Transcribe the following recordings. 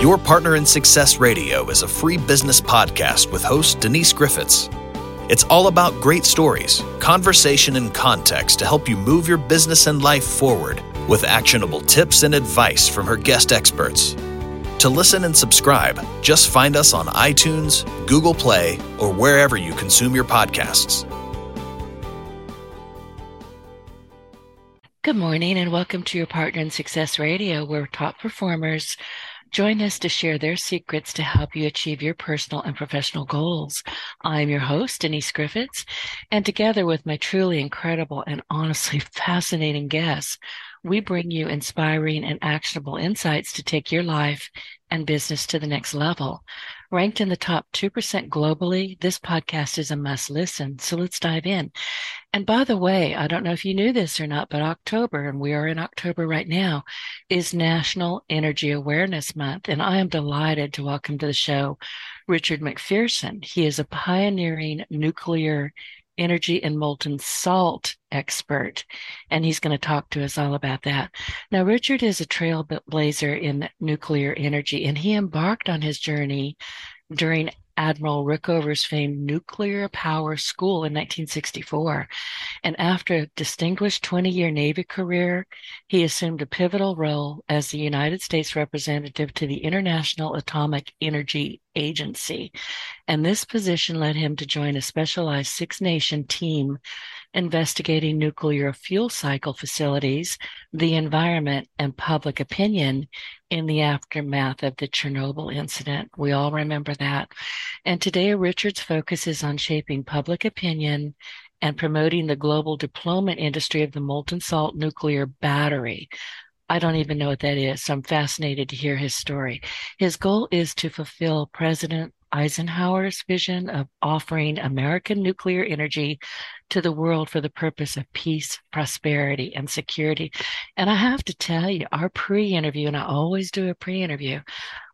Your Partner in Success Radio is a free business podcast with host Denise Griffiths. It's all about great stories, conversation, and context to help you move your business and life forward with actionable tips and advice from her guest experts. To listen and subscribe, just find us on iTunes, Google Play, or wherever you consume your podcasts. Good morning and welcome to your Partner in Success Radio, where top performers join us to share their secrets to help you achieve your personal and professional goals. I'm your host, Denise Griffiths, and together with my truly incredible and honestly fascinating guests, we bring you inspiring and actionable insights to take your life and business to the next level. Ranked in the top 2% globally, this podcast is a must listen. So let's dive in. And by the way, I don't know if you knew this or not, but October, and we are in October right now, is National Energy Awareness Month. And I am delighted to welcome to the show Richard McPherson. He is a pioneering nuclear energy and molten salt expert, and he's going to talk to us all about that. Now, Richard is a trailblazer in nuclear energy, and he embarked on his journey during Admiral Rickover's famed nuclear power school in 1964. And after a distinguished 20 year Navy career, he assumed a pivotal role as the United States representative to the International Atomic Energy Agency. And this position led him to join a specialized six nation team investigating nuclear fuel cycle facilities, the environment, and public opinion in the aftermath of the Chernobyl incident. We all remember that. And today, Richard's focus is on shaping public opinion and promoting the global deployment industry of the molten salt nuclear battery. I don't even know what that is, so I'm fascinated to hear his story. His goal is to fulfill President Eisenhower's vision of offering American nuclear energy to the world for the purpose of peace, prosperity, and security. And I have to tell you, our pre interview, and I always do a pre interview,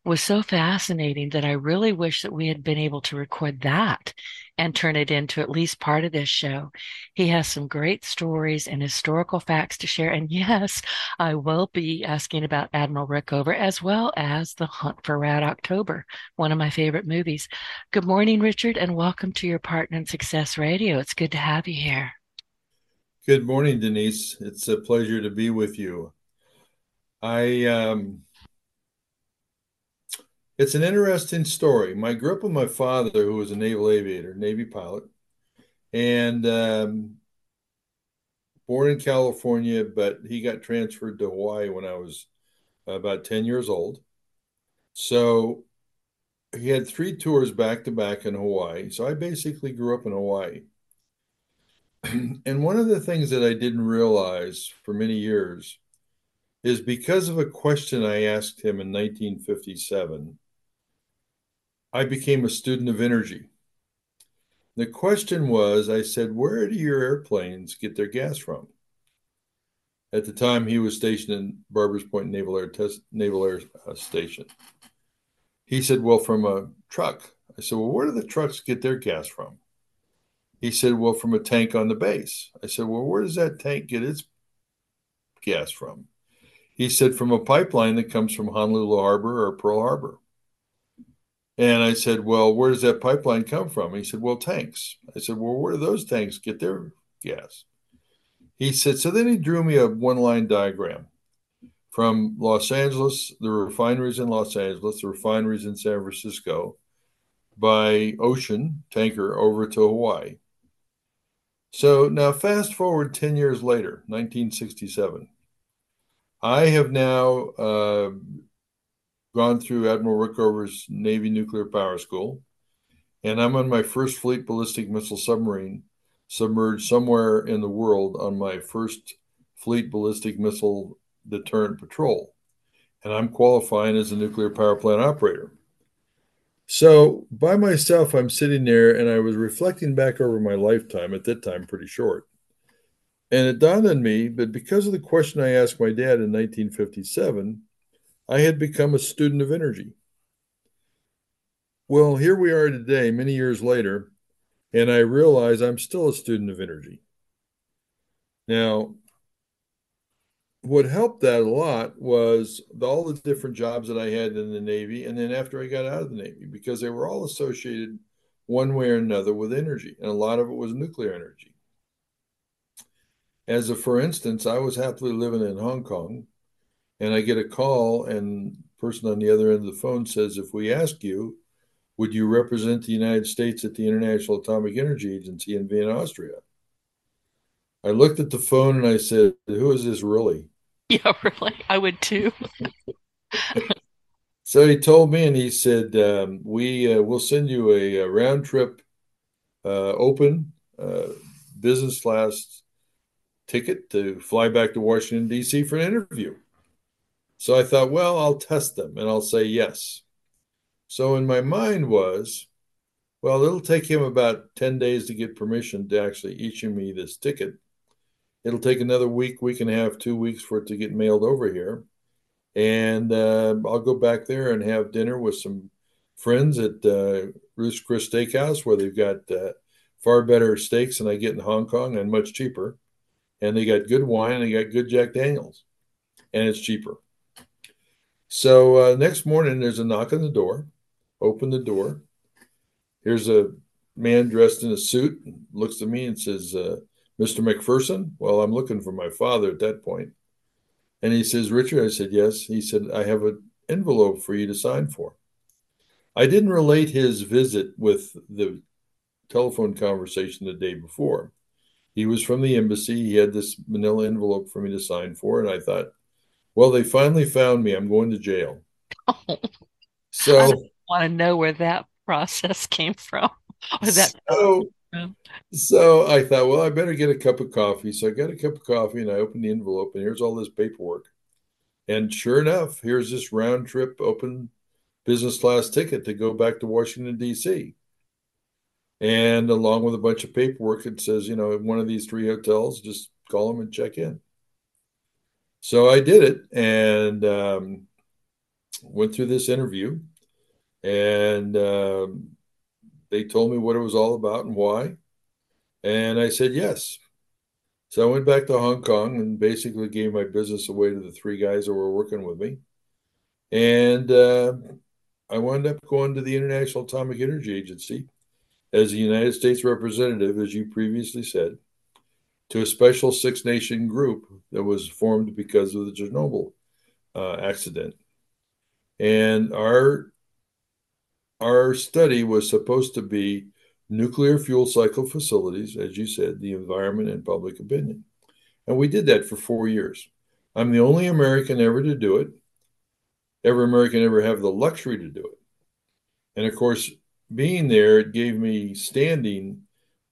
was so fascinating that I really wish that we had been able to record that and turn it into at least part of this show. He has some great stories and historical facts to share. And yes, I will be asking about Admiral Rickover as well as The Hunt for Red October, one of my favorite movies. Good morning, Richard, and welcome to your Partner in Success Radio. It's good to have you here. Good morning, Denise. It's a pleasure to be with you. I um it's an interesting story. I grew up with my father, who was a naval aviator, Navy pilot, and um, born in California, but he got transferred to Hawaii when I was about 10 years old. So he had three tours back to back in Hawaii. So I basically grew up in Hawaii. and one of the things that I didn't realize for many years is because of a question I asked him in 1957 I became a student of energy. The question was I said, Where do your airplanes get their gas from? At the time, he was stationed in Barbers Point Naval Air, Test, Naval Air uh, Station. He said, Well, from a truck. I said, Well, where do the trucks get their gas from? He said, Well, from a tank on the base. I said, Well, where does that tank get its gas from? He said, From a pipeline that comes from Honolulu Harbor or Pearl Harbor. And I said, Well, where does that pipeline come from? He said, Well, tanks. I said, Well, where do those tanks get their gas? He said, So then he drew me a one line diagram from Los Angeles, the refineries in Los Angeles, the refineries in San Francisco, by ocean tanker over to Hawaii. So now, fast forward 10 years later, 1967. I have now uh, gone through Admiral Rickover's Navy Nuclear Power School, and I'm on my first Fleet Ballistic Missile submarine submerged somewhere in the world on my first Fleet Ballistic Missile Deterrent Patrol. And I'm qualifying as a nuclear power plant operator. So by myself, I'm sitting there and I was reflecting back over my lifetime, at that time, pretty short. And it dawned on me that because of the question I asked my dad in 1957, I had become a student of energy. Well, here we are today, many years later, and I realize I'm still a student of energy. Now, what helped that a lot was all the different jobs that I had in the Navy, and then after I got out of the Navy, because they were all associated one way or another with energy, and a lot of it was nuclear energy. As a for instance, I was happily living in Hong Kong, and I get a call, and person on the other end of the phone says, "If we ask you, would you represent the United States at the International Atomic Energy Agency in Vienna, Austria?" I looked at the phone and I said, "Who is this really?" Yeah, really. I would too. so he told me, and he said, um, "We uh, will send you a, a round trip, uh, open uh, business class ticket to fly back to Washington D.C. for an interview." So I thought, well, I'll test them and I'll say yes. So in my mind was, well, it'll take him about 10 days to get permission to actually issue me this ticket. It'll take another week, week and a half, two weeks for it to get mailed over here. And uh, I'll go back there and have dinner with some friends at uh, Ruth's Chris Steakhouse, where they've got uh, far better steaks than I get in Hong Kong and much cheaper. And they got good wine and they got good Jack Daniels, and it's cheaper. So uh, next morning, there's a knock on the door. Open the door. Here's a man dressed in a suit, looks at me and says, uh, Mr. McPherson? Well, I'm looking for my father at that point. And he says, Richard, I said, yes. He said, I have an envelope for you to sign for. I didn't relate his visit with the telephone conversation the day before. He was from the embassy. He had this manila envelope for me to sign for. And I thought, well, they finally found me. I'm going to jail. Oh, so I want to know where that process came from. that so, so I thought, well, I better get a cup of coffee. So I got a cup of coffee and I opened the envelope, and here's all this paperwork. And sure enough, here's this round trip open business class ticket to go back to Washington, D.C. And along with a bunch of paperwork, it says, you know, in one of these three hotels, just call them and check in. So I did it and um, went through this interview. And um, they told me what it was all about and why. And I said yes. So I went back to Hong Kong and basically gave my business away to the three guys that were working with me. And uh, I wound up going to the International Atomic Energy Agency as a United States representative, as you previously said, to a special Six Nation group that was formed because of the Chernobyl uh, accident. And our our study was supposed to be nuclear fuel cycle facilities, as you said, the environment and public opinion. And we did that for four years. I'm the only American ever to do it, every American ever have the luxury to do it. And of course, being there, it gave me standing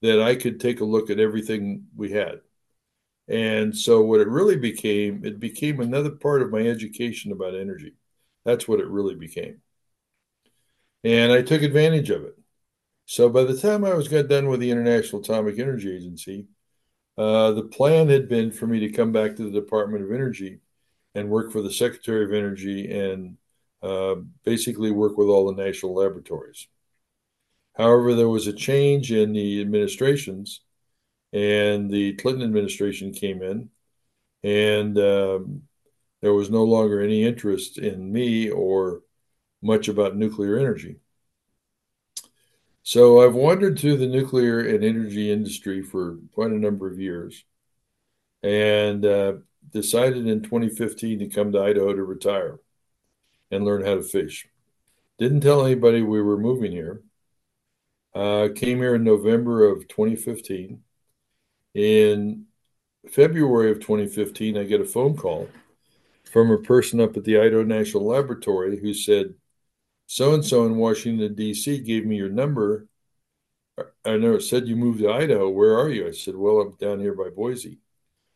that I could take a look at everything we had. And so, what it really became, it became another part of my education about energy. That's what it really became. And I took advantage of it. So by the time I was got done with the International Atomic Energy Agency, uh, the plan had been for me to come back to the Department of Energy and work for the Secretary of Energy and uh, basically work with all the national laboratories. However, there was a change in the administrations, and the Clinton administration came in, and um, there was no longer any interest in me or much about nuclear energy. So I've wandered through the nuclear and energy industry for quite a number of years and uh, decided in 2015 to come to Idaho to retire and learn how to fish. Didn't tell anybody we were moving here. Uh, came here in November of 2015. In February of 2015, I get a phone call from a person up at the Idaho National Laboratory who said, so and so in Washington, D.C. gave me your number. I know said you moved to Idaho. Where are you? I said, Well, I'm down here by Boise.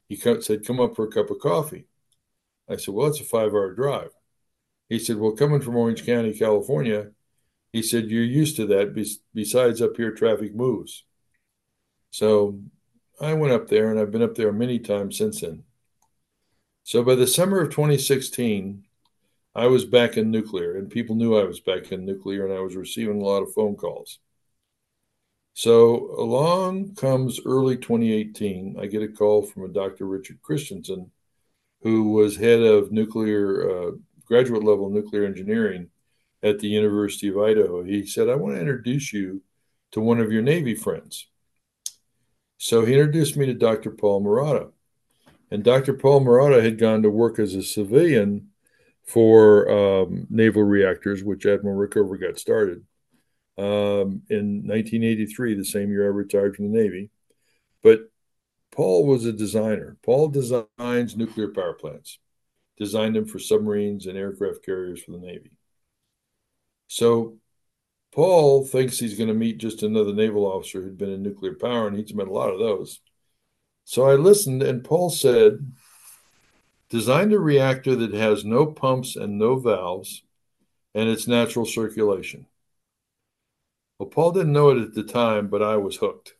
He said, Come up for a cup of coffee. I said, Well, it's a five hour drive. He said, Well, coming from Orange County, California, he said, You're used to that. Besides, up here, traffic moves. So I went up there, and I've been up there many times since then. So by the summer of 2016, I was back in nuclear, and people knew I was back in nuclear, and I was receiving a lot of phone calls. So along comes early 2018. I get a call from a Dr. Richard Christensen, who was head of nuclear uh, graduate level nuclear engineering at the University of Idaho. He said, I want to introduce you to one of your Navy friends. So he introduced me to Dr. Paul Marotta. And Dr. Paul Marotta had gone to work as a civilian for um, naval reactors, which Admiral Rickover got started um, in 1983, the same year I retired from the Navy. But Paul was a designer. Paul designs nuclear power plants, designed them for submarines and aircraft carriers for the Navy. So Paul thinks he's going to meet just another naval officer who'd been in nuclear power, and he's met a lot of those. So I listened, and Paul said, designed a reactor that has no pumps and no valves, and it's natural circulation. Well, Paul didn't know it at the time, but I was hooked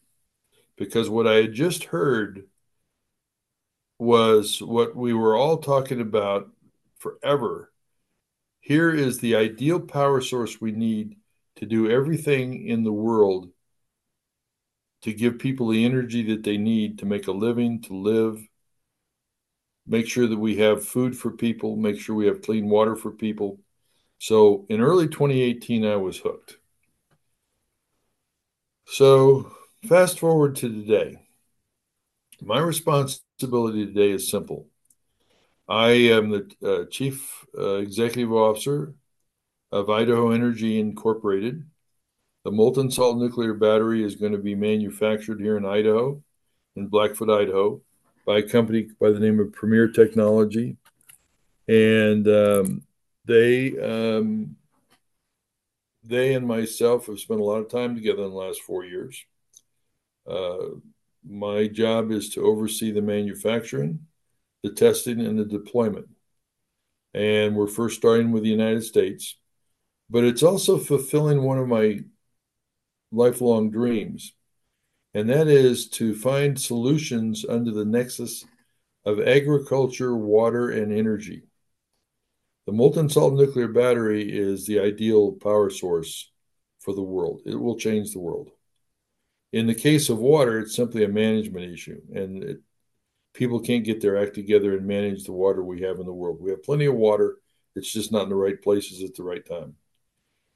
because what I had just heard was what we were all talking about forever. Here is the ideal power source we need to do everything in the world to give people the energy that they need to make a living, to live, make sure that we have food for people, make sure we have clean water for people. So in early 2018, I was hooked. So fast forward to today. My responsibility today is simple. I am the uh, chief uh, executive officer of Idaho Energy Incorporated. The molten salt nuclear battery is going to be manufactured here in Idaho, in Blackfoot, Idaho, by a company by the name of Premier Technology. And um, they, um, they and myself have spent a lot of time together in the last four years. Uh, my job is to oversee the manufacturing, the testing, and the deployment. And we're first starting with the United States, but it's also fulfilling one of my lifelong dreams, and that is to find solutions under the nexus of agriculture, water, and energy. The molten salt nuclear battery is the ideal power source for the world. It will change the world. In the case of water, it's simply a management issue, and it, people can't get their act together and manage the water we have in the world. We have plenty of water, it's just not in the right places at the right time.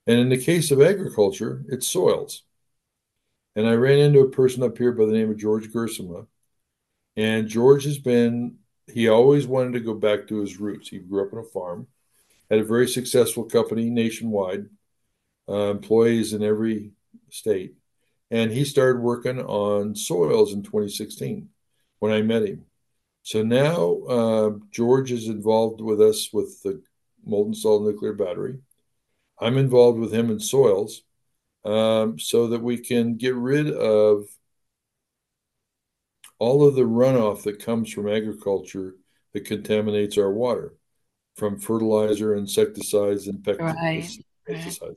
And in the case of agriculture, it's soils. And I ran into a person up here by the name of George Gersema. And George has been, he always wanted to go back to his roots. He grew up on a farm, had a very successful company nationwide, uh, employees in every state. And he started working on soils in 2016 when I met him. So now uh, George is involved with us with the molten salt nuclear battery. I'm involved with him in soils um, so that we can get rid of all of the runoff that comes from agriculture that contaminates our water from fertilizer, insecticides, and pesticides. Right.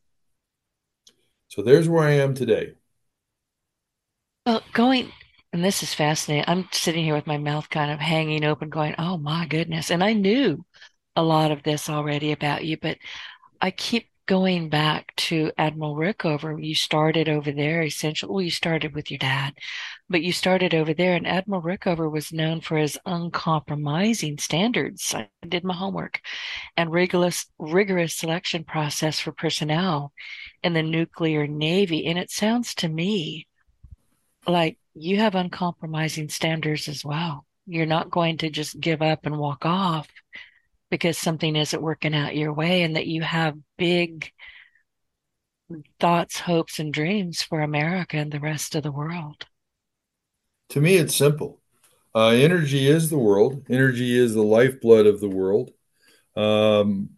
So there's where I am today. Well, going, and this is fascinating. I'm sitting here with my mouth kind of hanging open, going, oh my goodness. And I knew a lot of this already about you, but I keep going back to Admiral Rickover, you started over there essentially. Well, you started with your dad, but you started over there, and Admiral Rickover was known for his uncompromising standards. I did my homework and rigorous, rigorous selection process for personnel in the nuclear navy. And it sounds to me like you have uncompromising standards as well. You're not going to just give up and walk off because something isn't working out your way and that you have big thoughts, hopes, and dreams for America and the rest of the world? To me, it's simple. Uh, energy is the world. Energy is the lifeblood of the world. Um,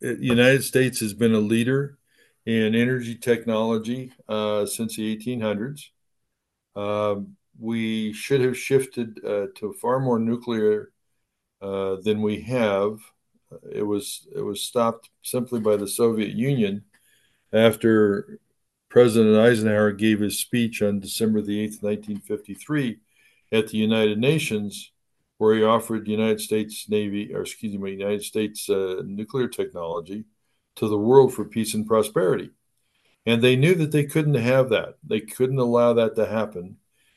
the United States has been a leader in energy technology uh, since the 1800s. Um, we should have shifted uh, to far more nuclear uh, than we have. It was it was stopped simply by the Soviet Union after President Eisenhower gave his speech on December the 8th, 1953, at the United Nations, where he offered the United States Navy, or excuse me, United States uh, nuclear technology to the world for peace and prosperity. And they knew that they couldn't have that. They couldn't allow that to happen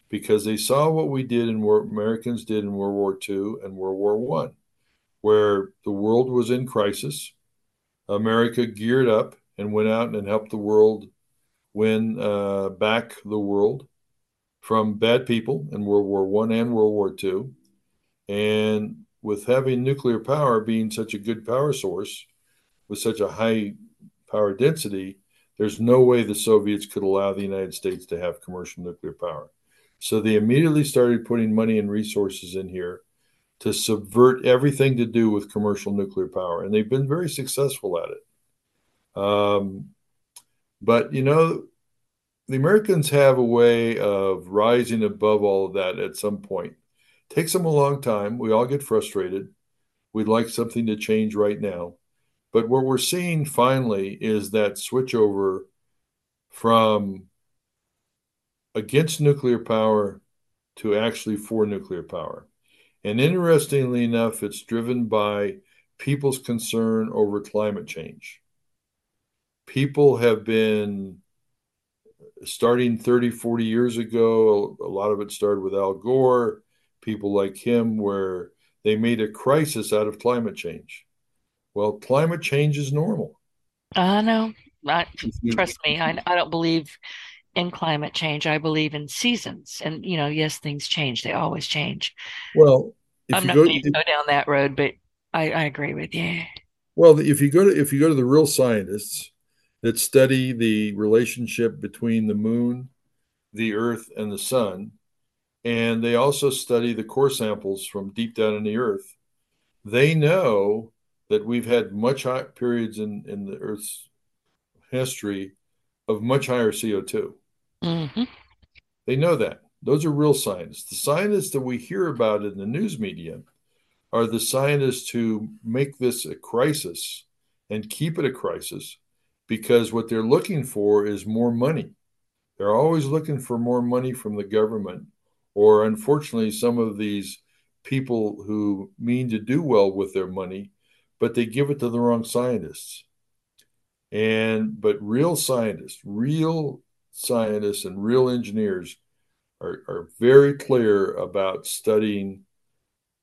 because they saw what we did and what Americans did in World War II and World War One, where the world was in crisis. America geared up and went out and helped the world win uh, back the world from bad people in World War One and World War Two, and with having nuclear power being such a good power source with such a high power density, there's no way the Soviets could allow the United States to have commercial nuclear power. So they immediately started putting money and resources in here to subvert everything to do with commercial nuclear power. And they've been very successful at it. Um, but, you know, the Americans have a way of rising above all of that at some point. Takes them a long time. We all get frustrated. We'd like something to change right now. But what we're seeing finally is that switchover from against nuclear power to actually for nuclear power. And interestingly enough, it's driven by people's concern over climate change. People have been starting 30, 40 years ago, a lot of it started with Al Gore, people like him, where they made a crisis out of climate change. Well, climate change is normal. I know. I, mm-hmm. trust me, I, I don't believe in climate change. I believe in seasons. And, you know, yes, things change. They always change. Well, I'm not going to go down that road, but I, I agree with you. Well, if you go to if you go to the real scientists that study the relationship between the moon, the earth, and the sun, and they also study the core samples from deep down in the earth, they know that we've had much high periods in, in the Earth's history of much higher CO2. Mm-hmm. They know that. Those are real scientists. The scientists that we hear about in the news media are the scientists who make this a crisis and keep it a crisis because what they're looking for is more money. They're always looking for more money from the government, or unfortunately, some of these people who mean to do well with their money but they give it to the wrong scientists. And but real scientists, real scientists and real engineers are, are very clear about studying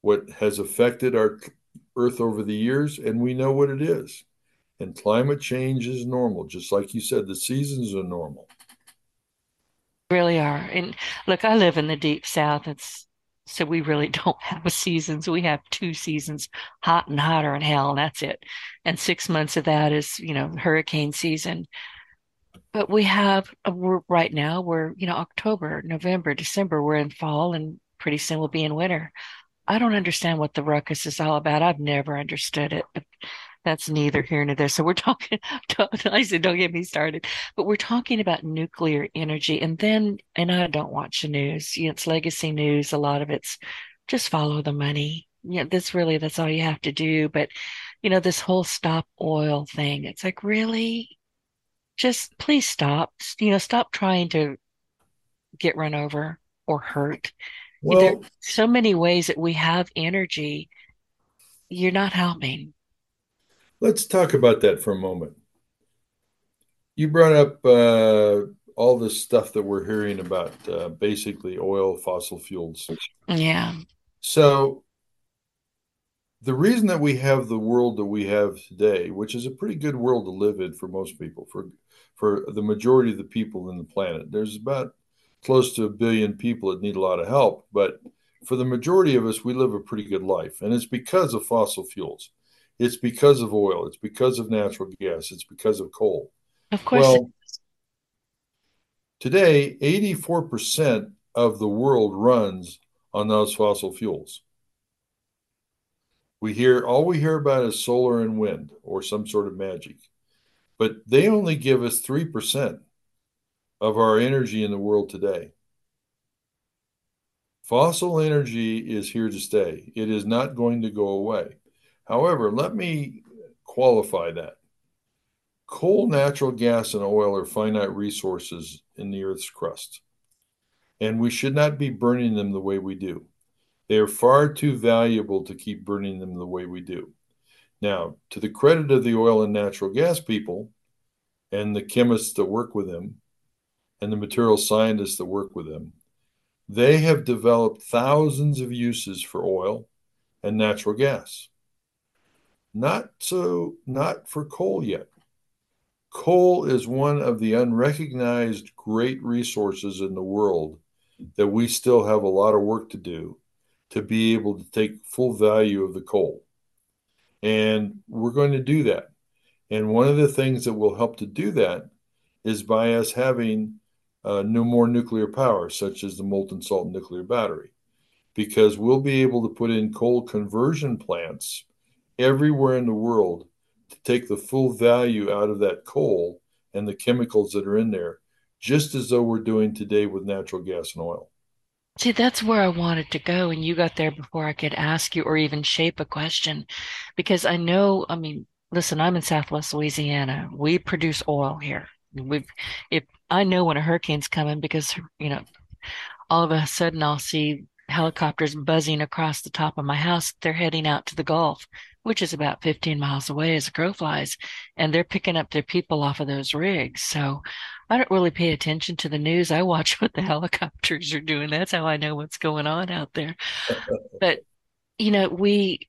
what has affected our earth over the years, and we know what it is. And climate change is normal, just like you said, the seasons are normal. Really are. And look, I live in the deep south. It's so we really don't have seasons. We have two seasons, hot and hotter and hell, and that's it. And six months of that is, you know, hurricane season. But we have, uh, we're, right now, we're, you know, October, November, December, we're in fall, and pretty soon we'll be in winter. I don't understand what the ruckus is all about. I've never understood it. But that's neither here nor there. So we're talking, I said, don't get me started, but we're talking about nuclear energy. And then, and I don't watch the news. You know, it's legacy news. A lot of it's just follow the money. You know, that's really, that's all you have to do. But, you know, this whole stop oil thing, it's like, really? Just please stop. You know, stop trying to get run over or hurt. Well, there are so many ways that we have energy. You're not helping. Let's talk about that for a moment. You brought up uh, all this stuff that we're hearing about, uh, basically oil, fossil fuels. Yeah. So, the reason that we have the world that we have today, which is a pretty good world to live in for most people, for for the majority of the people in the planet, there's about close to a billion people that need a lot of help, but for the majority of us, we live a pretty good life, and it's because of fossil fuels. It's because of oil. It's because of natural gas. It's because of coal. Of course. Well, today, 84% of the world runs on those fossil fuels. We hear all we hear about is solar and wind or some sort of magic, but they only give us 3% of our energy in the world today. Fossil energy is here to stay. It is not going to go away. However, let me qualify that. Coal, natural gas, and oil are finite resources in the Earth's crust, and we should not be burning them the way we do. They are far too valuable to keep burning them the way we do. Now, to the credit of the oil and natural gas people and the chemists that work with them and the material scientists that work with them, they have developed thousands of uses for oil and natural gas. Not so, not for coal yet. Coal is one of the unrecognized great resources in the world that we still have a lot of work to do to be able to take full value of the coal. And we're going to do that. And one of the things that will help to do that is by us having uh, no more nuclear power, such as the molten salt nuclear battery, because we'll be able to put in coal conversion plants everywhere in the world to take the full value out of that coal and the chemicals that are in there, just as though we're doing today with natural gas and oil. See, that's where I wanted to go, and you got there before I could ask you or even shape a question. Because I know, I mean, listen, I'm in Southwest Louisiana. We produce oil here. We've, if I know when a hurricane's coming because, you know, all of a sudden I'll see helicopters buzzing across the top of my house. They're heading out to the Gulf, which is about 15 miles away as a crow flies, and they're picking up their people off of those rigs. So I don't really pay attention to the news. I watch what the helicopters are doing. That's how I know what's going on out there. but you know, we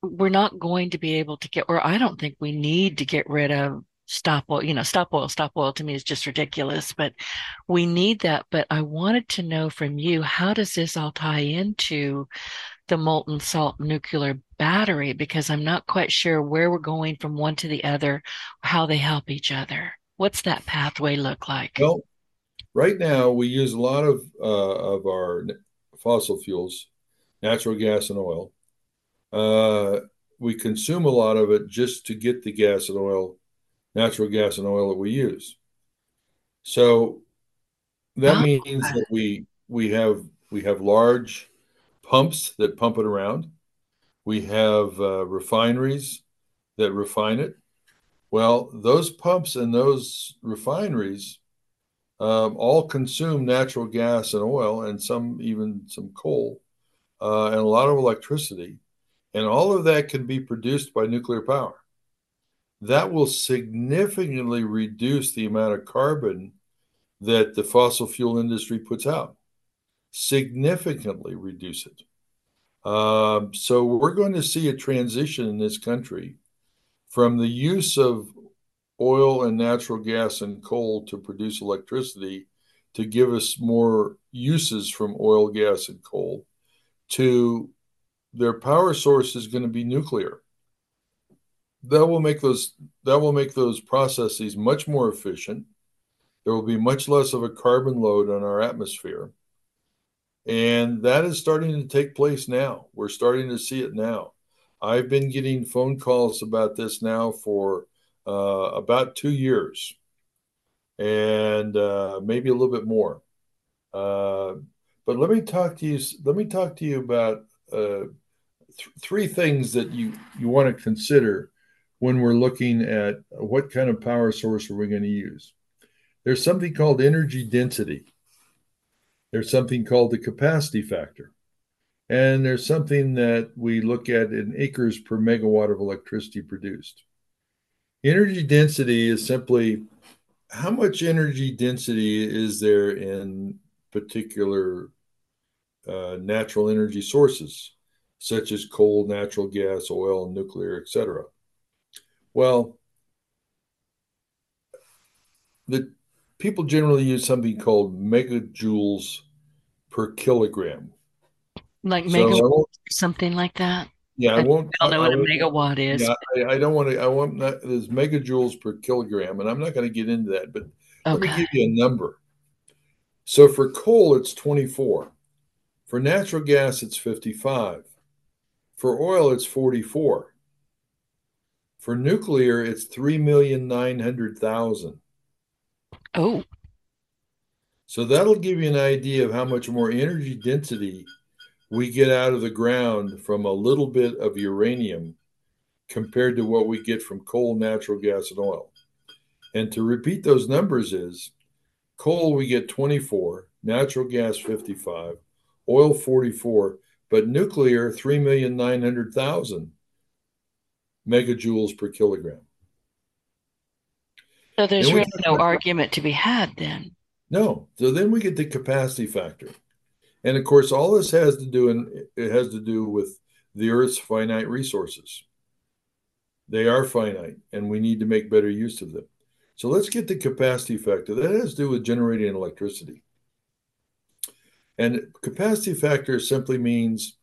we're not going to be able to get, or I don't think we need to get rid of stop oil. You know, stop oil, stop oil to me is just ridiculous, but we need that. But I wanted to know from you, how does this all tie into the molten salt nuclear battery? Because I'm not quite sure where we're going from one to the other, how they help each other. What's that pathway look like? Well, right now we use a lot of uh, of our fossil fuels, natural gas and oil. Uh, we consume a lot of it just to get the gas and oil, natural gas and oil that we use. So that oh. means that we we have we have large pumps that pump it around. We have uh, refineries that refine it. Well, those pumps and those refineries um, all consume natural gas and oil, and some even some coal, uh, and a lot of electricity. And all of that can be produced by nuclear power. That will significantly reduce the amount of carbon that the fossil fuel industry puts out, significantly reduce it. Um, so we're going to see a transition in this country from the use of oil and natural gas and coal to produce electricity to give us more uses from oil, gas, and coal to their power source is going to be nuclear. That will make those that will make those processes much more efficient. There will be much less of a carbon load on our atmosphere. And that is starting to take place now. We're starting to see it now. I've been getting phone calls about this now for uh, about two years, and uh, maybe a little bit more. Uh, but let me talk to you. Let me talk to you about uh, th- three things that you you want to consider when we're looking at what kind of power source are we going to use. There's something called energy density. There's something called the capacity factor. And there's something that we look at in acres per megawatt of electricity produced. Energy density is simply how much energy density is there in particular uh, natural energy sources, such as coal, natural gas, oil, nuclear, etc. Well, the people generally use something called megajoules per kilogram like megawatt, something like that. Yeah, I, I won't. I don't know what a megawatt is. Yeah, I, I, don't want to. I want not. There's megajoules per kilogram, and I'm not going to get into that. But okay. let me give you a number. So for coal, it's 24. For natural gas, it's 55. For oil, it's 44. For nuclear, it's 3,900,000. Oh. So that'll give you an idea of how much more energy density we get out of the ground from a little bit of uranium compared to what we get from coal, natural gas, and oil. And to repeat those numbers is coal, we get 24, natural gas, 55, oil, 44, but nuclear, 3,900,000 megajoules per kilogram. So there's really no argument to be had then. No. So then we get the capacity factor. And of course, all this has to do and it has to do with the Earth's finite resources. They are finite, and we need to make better use of them. So let's get the capacity factor. That has to do with generating electricity. And capacity factor simply means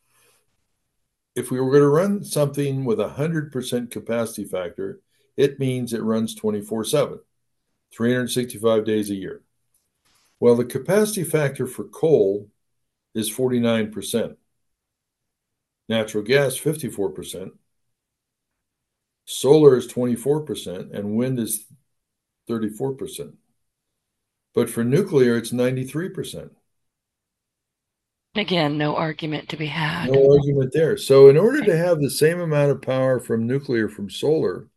if we were going to run something with a 100% capacity factor, it means it runs 24 7, 365 days a year. Well, the capacity factor for coal is 49%, natural gas, 54%, solar is 24%, and wind is 34%. But for nuclear, it's 93%. Again, no argument to be had. No argument there. So, in order to have the same amount of power from nuclear from solar,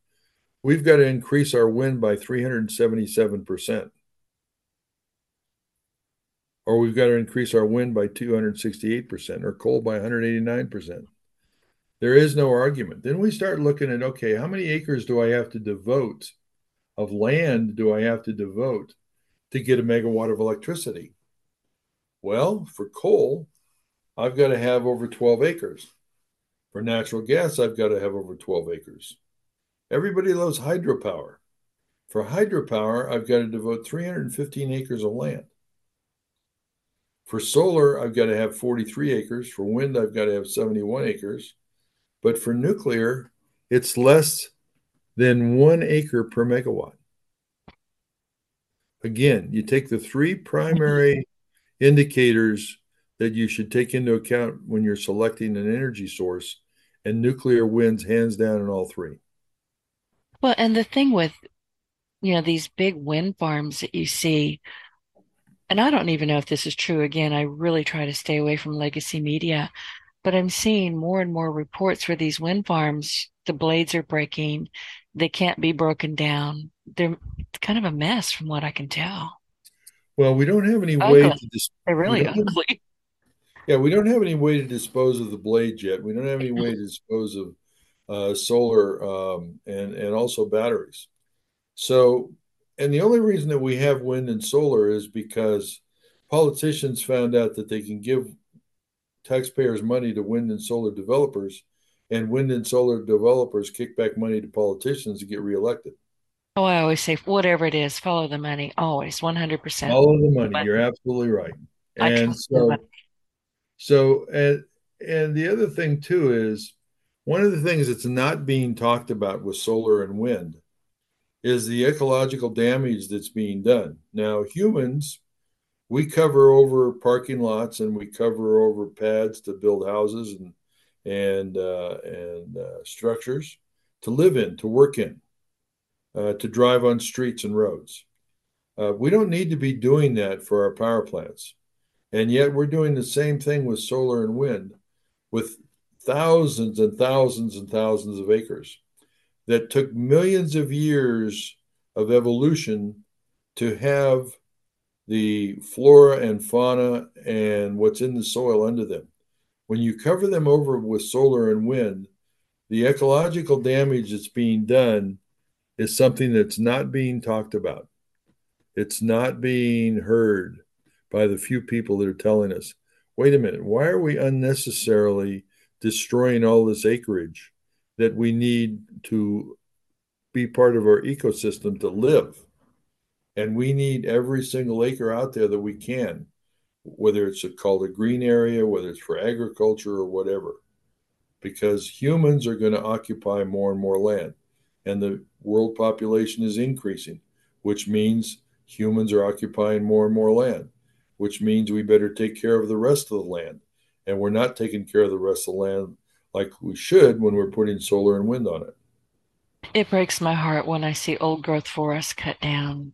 we've got to increase our wind by 377%. Or we've got to increase our wind by 268%, or coal by 189%. There is no argument. Then we start looking at okay, how many acres do I have to devote of land do I have to devote to get a megawatt of electricity? Well, for coal, I've got to have over 12 acres. For natural gas, I've got to have over 12 acres. Everybody loves hydropower. For hydropower, I've got to devote 315 acres of land. For solar, I've got to have 43 acres. For wind, I've got to have 71 acres. But for nuclear, it's less than one acre per megawatt. Again, you take the three primary indicators that you should take into account when you're selecting an energy source, and nuclear wins hands down in all three. Well, and the thing with, you know, these big wind farms that you see, and I don't even know if this is true. Again, I really try to stay away from legacy media, but I'm seeing more and more reports where these wind farms, the blades are breaking, they can't be broken down. They're kind of a mess from what I can tell. Well, we don't have any ugly. way to dis- They're really ugly. Yeah, we don't have any way to dispose of the blades yet. We don't have any way to dispose of uh, solar um, and and also batteries. So, and the only reason that we have wind and solar is because politicians found out that they can give taxpayers money to wind and solar developers, and wind and solar developers kick back money to politicians to get reelected. Oh, I always say, whatever it is, follow the money. Always, one hundred percent. Follow the money. You're absolutely right. And so, so, and and the other thing too is one of the things that's not being talked about with solar and wind is the ecological damage that's being done. Now, humans, we cover over parking lots and we cover over pads to build houses and and uh, and uh, structures to live in, to work in uh, to drive on streets and roads. Uh, we don't need to be doing that for our power plants. And yet we're doing the same thing with solar and wind with thousands and thousands and thousands of acres that took millions of years of evolution to have the flora and fauna and what's in the soil under them. When you cover them over with solar and wind, the ecological damage that's being done is something that's not being talked about. It's not being heard by the few people that are telling us, wait a minute, why are we unnecessarily destroying all this acreage that we need to be part of our ecosystem to live? And we need every single acre out there that we can, whether it's called a green area, whether it's for agriculture or whatever, because humans are going to occupy more and more land and the world population is increasing, which means humans are occupying more and more land, which means we better take care of the rest of the land. And we're not taking care of the rest of the land like we should when we're putting solar and wind on it. It breaks my heart when I see old growth forests cut down.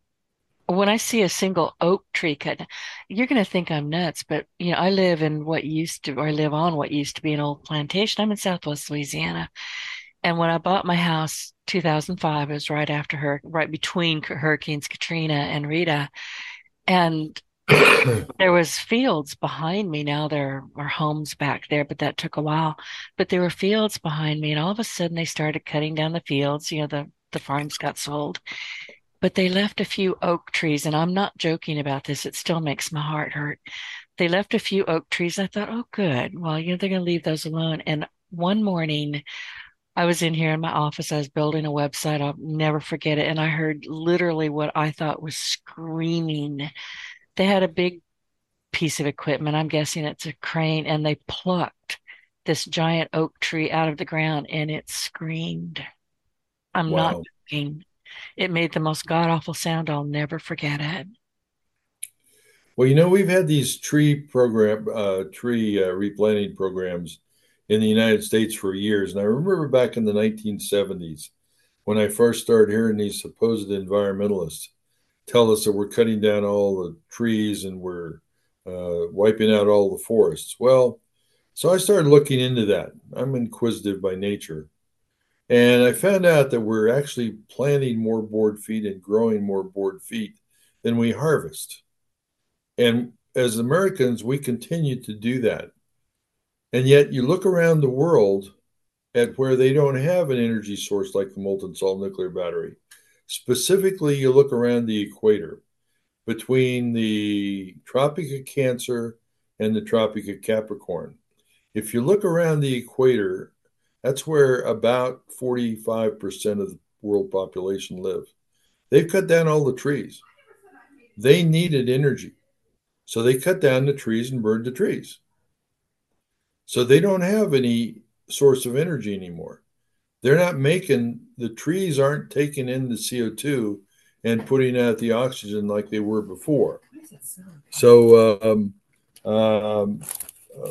When I see a single oak tree cut down, you're going to think I'm nuts, but you know, I live in what used to, or I live on what used to be an old plantation. I'm in Southwest Louisiana. And when I bought my house 2005, it was right after her, right between hurricanes Katrina and Rita. And there was fields behind me. Now there are homes back there, but that took a while. But there were fields behind me, and all of a sudden they started cutting down the fields. You know, the the farms got sold, but they left a few oak trees, and I'm not joking about this. It still makes my heart hurt. they left a few oak trees. I thought, oh, good. Well, you know, they're going to leave those alone. And one morning, I was in here in my office. I was building a website. I'll never forget it. And I heard literally what I thought was screaming. They had a big piece of equipment. I'm guessing it's a crane, and they plucked this giant oak tree out of the ground and it screamed. I'm wow. not joking. It made the most god awful sound. I'll never forget it. Well, you know, we've had these tree program, uh, tree uh, replanting programs in the United States for years. And I remember back in the 1970s when I first started hearing these supposed environmentalists tell us that we're cutting down all the trees and we're uh, wiping out all the forests. Well, so I started looking into that. I'm inquisitive by nature. And I found out that we're actually planting more board feet and growing more board feet than we harvest. And as Americans, we continue to do that. And yet you look around the world at where they don't have an energy source like the molten salt nuclear battery. Specifically, you look around the equator between the Tropic of Cancer and the Tropic of Capricorn. If you look around the equator, that's where about 45% of the world population live. They've cut down all the trees. They needed energy. So they cut down the trees and burned the trees. So they don't have any source of energy anymore. They're not making the trees aren't taking in the CO2 and putting out the oxygen like they were before. So um, um,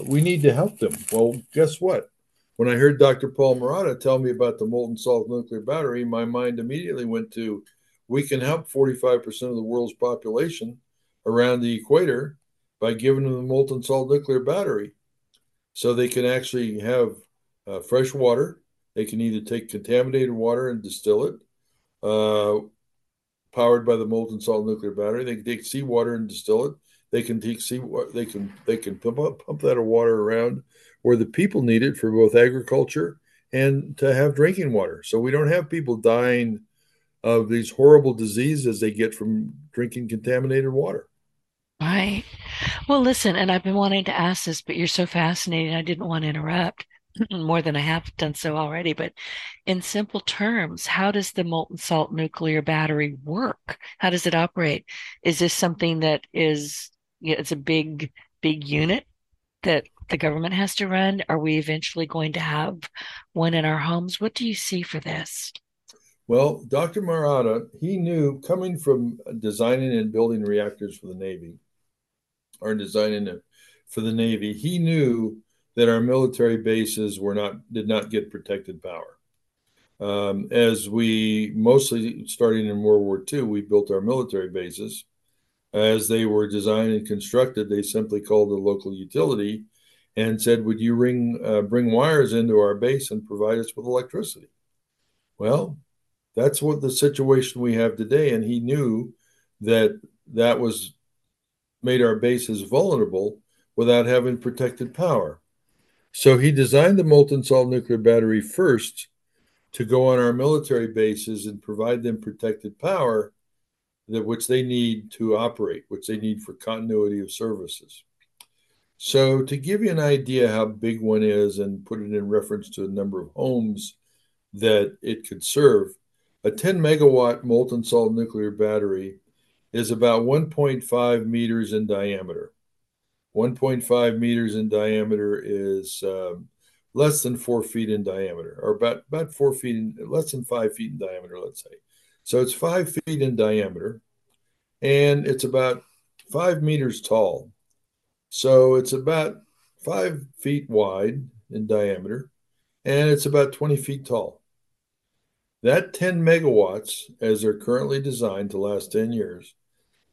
we need to help them. Well, guess what? When I heard Dr. Paul Marotta tell me about the molten salt nuclear battery, my mind immediately went to we can help 45% of the world's population around the equator by giving them the molten salt nuclear battery so they can actually have uh, fresh water. They can either take contaminated water and distill it, uh, powered by the molten salt nuclear battery. They can take seawater and distill it. They can take sea. They can they can pump up, pump that water around where the people need it for both agriculture and to have drinking water. So we don't have people dying of these horrible diseases they get from drinking contaminated water. Right. Well, listen, and I've been wanting to ask this, but you're so fascinating. I didn't want to interrupt more than I have done so already. But in simple terms, how does the molten salt nuclear battery work? How does it operate? Is this something that is, you know, it's a big, big unit that the government has to run? Are we eventually going to have one in our homes? What do you see for this? Well, Dr. Marotta, he knew coming from designing and building reactors for the Navy, or designing it for the Navy, he knew that our military bases were not did not get protected power. Um, as we mostly starting in World War II, we built our military bases. As they were designed and constructed, they simply called the local utility and said, "Would you ring, uh, bring wires into our base and provide us with electricity?" Well, that's what the situation we have today, and he knew that that was made our bases vulnerable without having protected power. So he designed the molten salt nuclear battery first to go on our military bases and provide them protected power that which they need to operate, which they need for continuity of services. So to give you an idea how big one is and put it in reference to a number of homes that it could serve, a 10 megawatt molten salt nuclear battery is about 1.5 meters in diameter. 1.5 meters in diameter is um, less than four feet in diameter, or about, about four feet, in, less than five feet in diameter, let's say. So it's five feet in diameter, and it's about five meters tall. So it's about five feet wide in diameter, and it's about 20 feet tall. That 10 megawatts, as they're currently designed to last 10 years,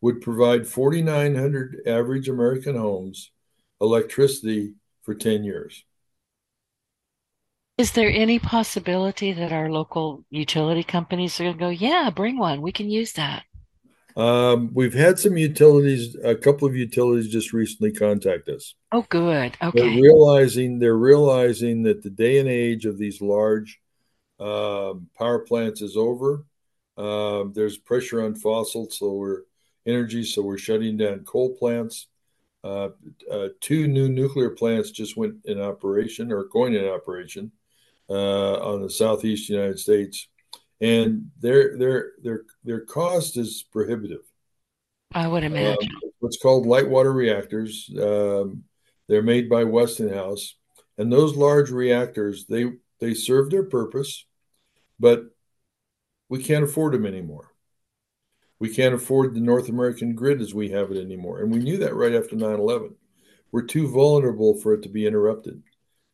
would provide 4,900 average American homes electricity for 10 years. Is there any possibility that our local utility companies are going to go, yeah, bring one? We can use that. Um, we've had some utilities, a couple of utilities just recently contact us. Oh, good. Okay. They're realizing they're realizing that the day and age of these large um, power plants is over. Um, there's pressure on fossil, so we're energy, so we're shutting down coal plants. uh, uh, two new nuclear plants just went in operation or going in operation uh, on the southeast United States, and their their their their cost is prohibitive. I would imagine. Um, what's called light water reactors. Um, they're made by Westinghouse, and those large reactors they they serve their purpose, but we can't afford them anymore. We can't afford the North American grid as we have it anymore. And we knew that right after 9 11. We're too vulnerable for it to be interrupted.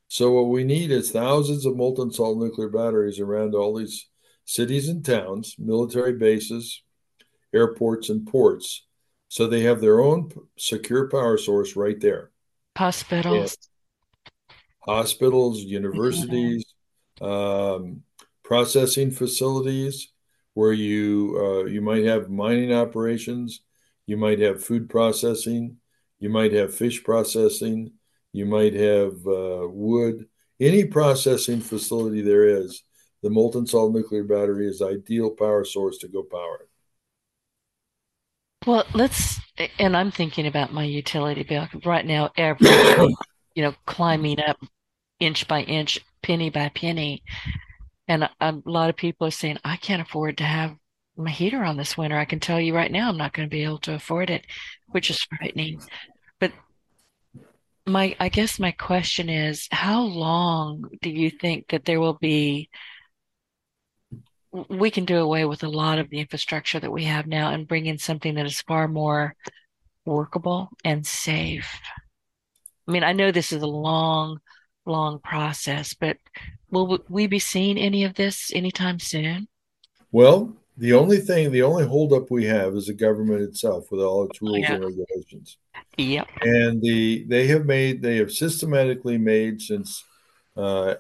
So, what we need is thousands of molten salt nuclear batteries around all these cities and towns, military bases, airports, and ports. So they have their own secure power source right there. Hospitals. And hospitals, universities, um, processing facilities where you uh, you might have mining operations, you might have food processing, you might have fish processing, you might have uh, wood. Any processing facility there is, the molten salt nuclear battery is ideal power source to go power it. Well, let's, and I'm thinking about my utility bill right now. Every, you know, climbing up inch by inch, penny by penny, and a, lot of people are saying, I can't afford to have my heater on this winter. I can tell you right now, I'm not going to be able to afford it, which is frightening. But my, I guess my question is, how long do you think that there will be? We can do away with a lot of the infrastructure that we have now and bring in something that is far more workable and safe. I mean, I know this is a long, long process, but will we be seeing any of this anytime soon? Well, the only thing, the only holdup we have is the government itself with all its rules yeah. and regulations. Yep. And the they have made they have systematically made since uh,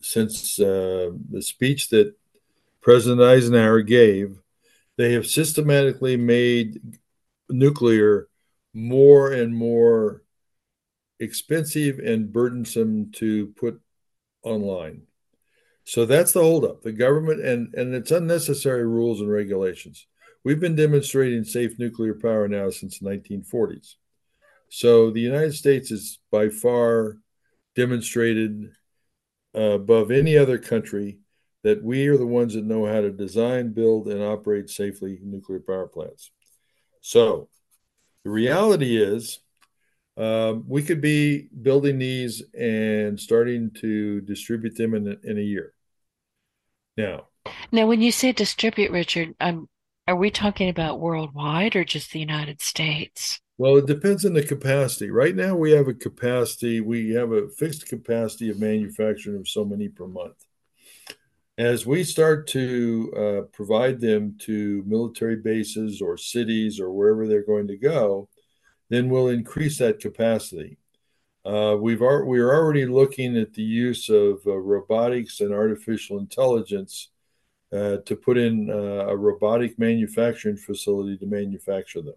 since uh, the speech that President Eisenhower gave, they have systematically made nuclear more and more expensive and burdensome to put online. So that's the holdup. The government and and it's unnecessary rules and regulations. We've been demonstrating safe nuclear power now since the 1940s. So the United States is by far demonstrated uh, above any other country that we are the ones that know how to design, build, and operate safely nuclear power plants. So the reality is um, we could be building these and starting to distribute them in a, in a year. Now, now, when you say distribute, Richard, um, are we talking about worldwide or just the United States? Well, it depends on the capacity. Right now, we have a capacity, we have a fixed capacity of manufacturing of so many per month. As we start to uh, provide them to military bases or cities or wherever they're going to go, then we'll increase that capacity. Uh, we've ar- we're already looking at the use of uh, robotics and artificial intelligence uh, to put in uh, a robotic manufacturing facility to manufacture them.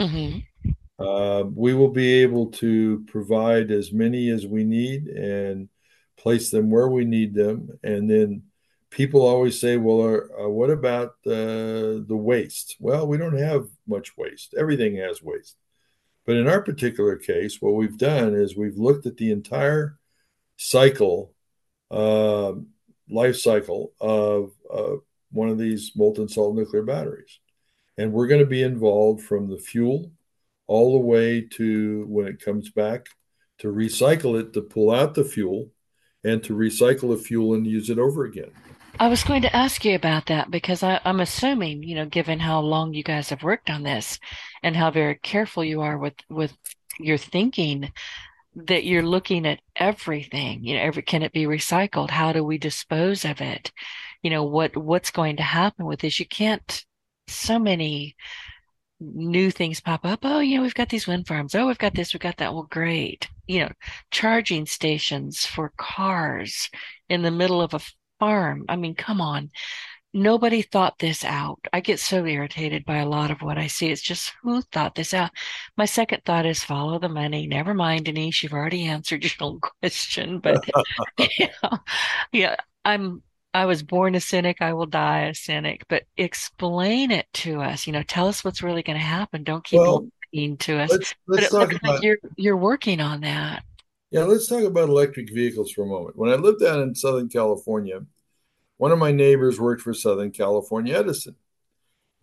Mm-hmm. Um, we will be able to provide as many as we need and place them where we need them. And then people always say, "Well, uh, what about the waste?" Well, we don't have much waste. Everything has waste. But in our particular case, what we've done is we've looked at the entire cycle, uh, life cycle of uh, one of these molten salt nuclear batteries. And we're going to be involved from the fuel all the way to when it comes back to recycle it, to pull out the fuel, and to recycle the fuel and use it over again. I was going to ask you about that because I, am assuming, you know, given how long you guys have worked on this and how very careful you are with with your thinking, that you're looking at everything. You know, every can it be recycled? How do we dispose of it? You know, what what's going to happen with this? You can't. So many new things pop up. Oh, you know, we've got these wind farms. Oh, we've got this, we've got that. Well, great. You know, charging stations for cars in the middle of a farm. I mean, come on. Nobody thought this out. I get so irritated by a lot of what I see. It's just who thought this out? My second thought is follow the money. Never mind, Denise. You've already answered your own question. But yeah, yeah, I'm I was born a cynic. I will die a cynic. But explain it to us. You know, tell us what's really going to happen. Don't keep well, to us. Let's, let's but it looks about, like you're you're working on that. Yeah, let's talk about electric vehicles for a moment. When I lived down in Southern California, one of my neighbors worked for Southern California Edison.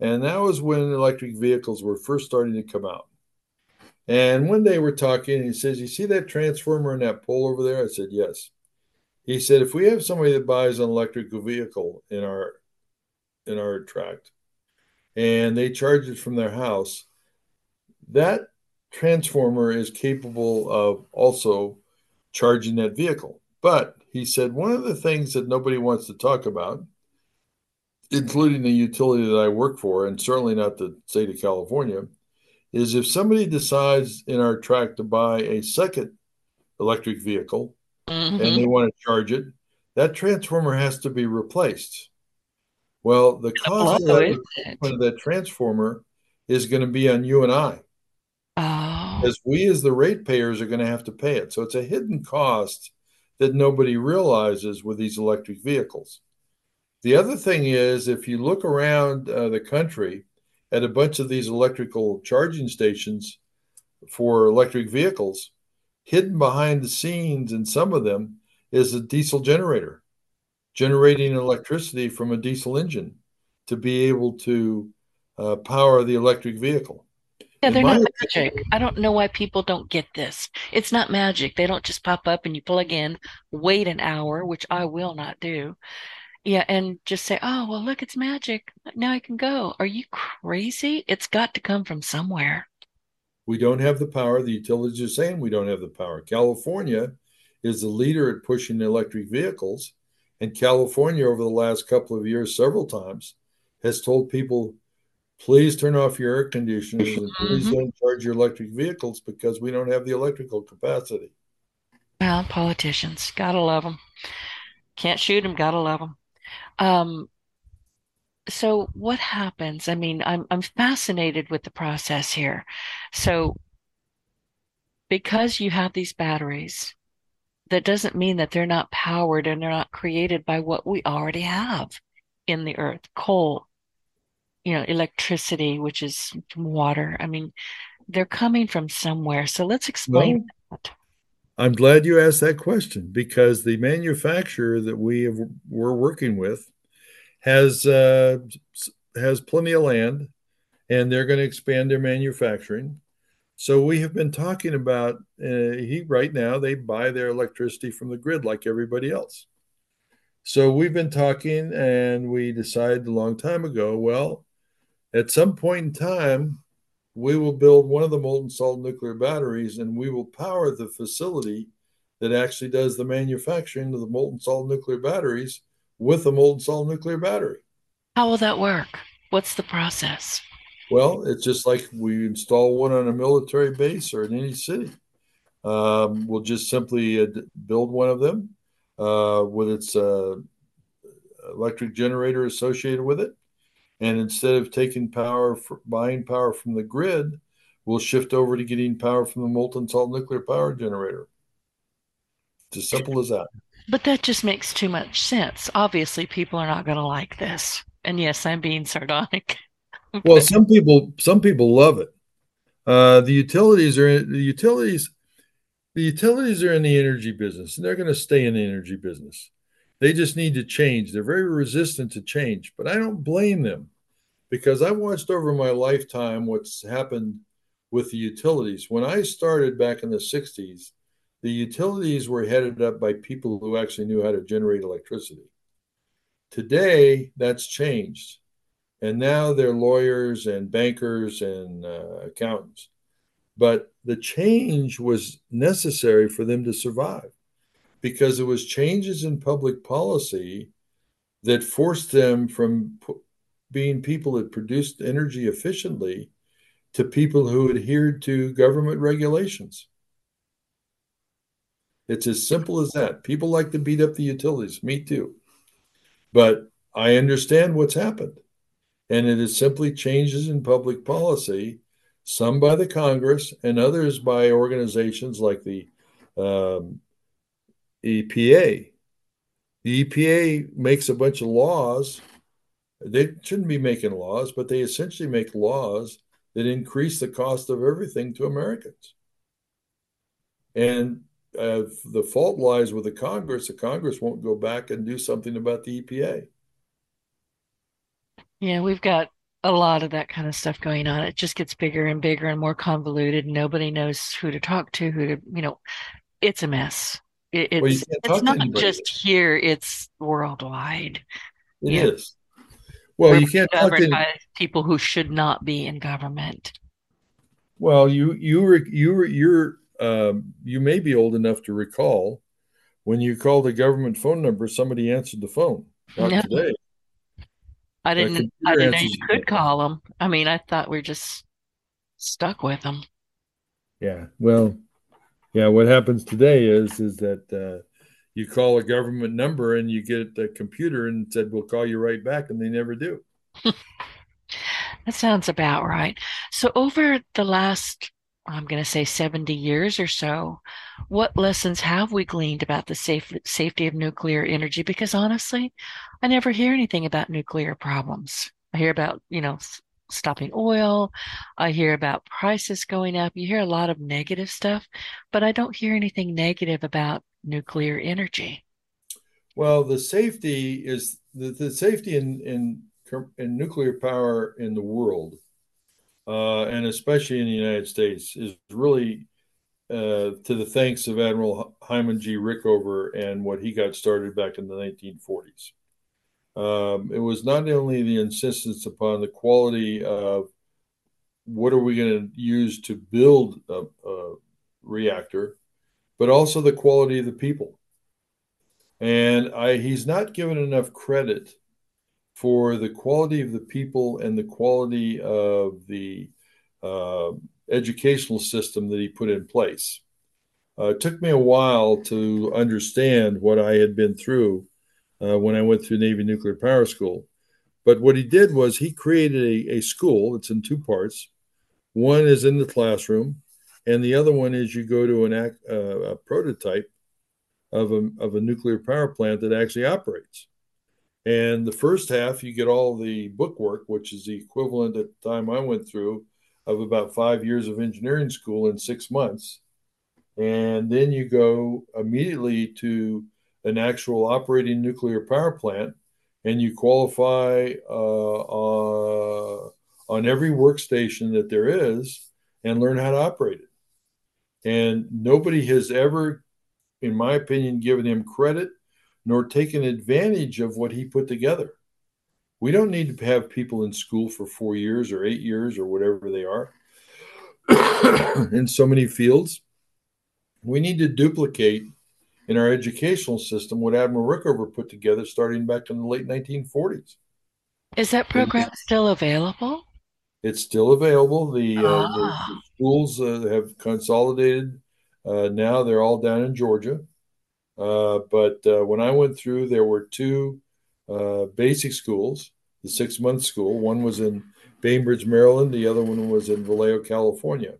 And that was when electric vehicles were first starting to come out. And one day we're talking, he says, You see that transformer and that pole over there? I said, Yes. He said, If we have somebody that buys an electric vehicle in our in our tract and they charge it from their house, that transformer is capable of also charging that vehicle. But he said one of the things that nobody wants to talk about, including the utility that I work for, and certainly not the state of California, is if somebody decides in our tract to buy a second electric vehicle mm-hmm. and they want to charge it, that transformer has to be replaced. Well, the cost of that, of that transformer is going to be on you and I. Because we, as the ratepayers, are going to have to pay it. So it's a hidden cost that nobody realizes with these electric vehicles. The other thing is, if you look around uh, the country at a bunch of these electrical charging stations for electric vehicles, hidden behind the scenes in some of them is a diesel generator generating electricity from a diesel engine to be able to uh, power the electric vehicle. Yeah, they're not magic. I don't know why people don't get this. It's not magic. They don't just pop up and you plug in, wait an hour, which I will not do. Yeah, and just say, oh, well, look, it's magic. Now I can go. Are you crazy? It's got to come from somewhere. We don't have the power. The utilities are saying we don't have the power. California is the leader at pushing electric vehicles. And California, over the last couple of years, several times, has told people please turn off your air conditioners and please mm-hmm. don't charge your electric vehicles because we don't have the electrical capacity. Well, politicians, gotta love them. Can't shoot them, gotta love them. Um, so what happens? I mean, I'm I'm fascinated with the process here. So because you have these batteries, that doesn't mean that they're not powered and they're not created by what we already have in the earth coal you know, electricity, which is from water. I mean, they're coming from somewhere. So let's explain well, that. I'm glad you asked that question because the manufacturer that we have, we're working with has uh, has plenty of land, and they're going to expand their manufacturing. So we have been talking about uh, he right now they buy their electricity from the grid like everybody else. So we've been talking, and we decided a long time ago. Well, at some point in time, we will build one of the molten salt nuclear batteries and we will power the facility that actually does the manufacturing of the molten salt nuclear batteries with a molten salt nuclear battery. How will that work? What's the process? Well, it's just like we install one on a military base or in any city. Um, we'll just simply uh, build one of them uh, with its uh, electric generator associated with it. And instead of taking power, for, buying power from the grid, we'll shift over to getting power from the molten salt nuclear power generator. It's as simple as that. But that just makes too much sense. Obviously, people are not going to like this. And yes, I'm being sardonic. well, some people, some people love it. Uh, the utilities are the utilities. The utilities are in the energy business, and they're going to stay in the energy business. They just need to change. They're very resistant to change, but I don't blame them because I've watched over my lifetime what's happened with the utilities. When I started back in the 60s, the utilities were headed up by people who actually knew how to generate electricity. Today, that's changed. And now they're lawyers and bankers and uh, accountants. But the change was necessary for them to survive because it was changes in public policy that forced them from being people that produced energy efficiently to people who adhered to government regulations. It's as simple as that. People like to beat up the utilities. Me too. But I understand what's happened. And it is simply changes in public policy, some by the Congress and others by organizations like the um, EPA. The EPA makes a bunch of laws. They shouldn't be making laws, but they essentially make laws that increase the cost of everything to Americans. And the fault lies with the Congress. The Congress won't go back and do something about the EPA. Yeah, we've got a lot of that kind of stuff going on. It just gets bigger and bigger and more convoluted. Nobody knows who to talk to, who to, you know, it's a mess. It, it's well, it's not just here, it's worldwide. It you is. Well, you can't talk to by people who should not be in government. Well, you you were you were you're um, you may be old enough to recall when you called the government phone number, somebody answered the phone. Not no. today. I didn't. I didn't know you could call them. I mean, I thought we are just stuck with them. Yeah. Well, yeah. What happens today is is that uh, you call a government number and you get a computer and said we'll call you right back, and they never do. that sounds about right. So over the last I'm going to say 70 years or so, what lessons have we gleaned about the safe, safety of nuclear energy? Because honestly, I never hear anything about nuclear problems. I hear about, you know, stopping oil. I hear about prices going up. You hear a lot of negative stuff, but I don't hear anything negative about nuclear energy. Well, the safety is the, the safety in, in, in nuclear power in the world uh, and especially in the United States, is really uh, to the thanks of Admiral Hyman G. Rickover and what he got started back in the 1940s. Um, it was not only the insistence upon the quality of what are we going to use to build a, a reactor, but also the quality of the people. And I, he's not given enough credit for the quality of the people and the quality of the uh, educational system that he put in place. Uh, it took me a while to understand what I had been through uh, when I went through Navy Nuclear Power School. But what he did was he created a, a school. It's in two parts. One is in the classroom, and the other one is you go to an uh, a prototype of a, of a nuclear power plant that actually operates. And the first half, you get all the bookwork, which is the equivalent at the time I went through of about five years of engineering school in six months. And then you go immediately to an actual operating nuclear power plant and you qualify uh, uh, on every workstation that there is and learn how to operate it. And nobody has ever, in my opinion, given him credit nor taken advantage of what he put together. We don't need to have people in school for four years or eight years or whatever they are in so many fields. We need to duplicate in our educational system what Admiral Rickover put together starting back in the late 1940s. Is that program still available? It's still available. The, ah. uh, the, ah. the schools uh, have consolidated. Uh, now they're all down in Georgia. Uh, but uh, when I went through, there were two uh, basic schools, the six month school. One was in Bainbridge, Maryland. The other one was in Vallejo, California.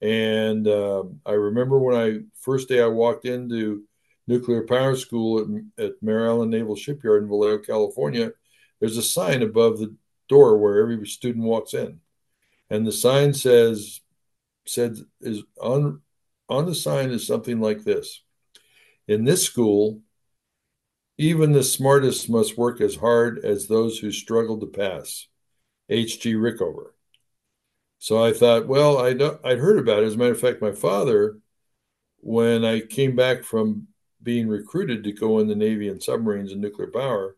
And um, I remember when I first day I walked into nuclear power school at, at Mare Island Naval Shipyard in Vallejo, California. There's a sign above the door where every student walks in, and the sign says said is on on the sign is something like this in this school, even the smartest must work as hard as those who struggle to pass. H.G. Rickover. So I thought, well, I'd, I'd heard about it. As a matter of fact, my father, when I came back from being recruited to go in the Navy and submarines and nuclear power,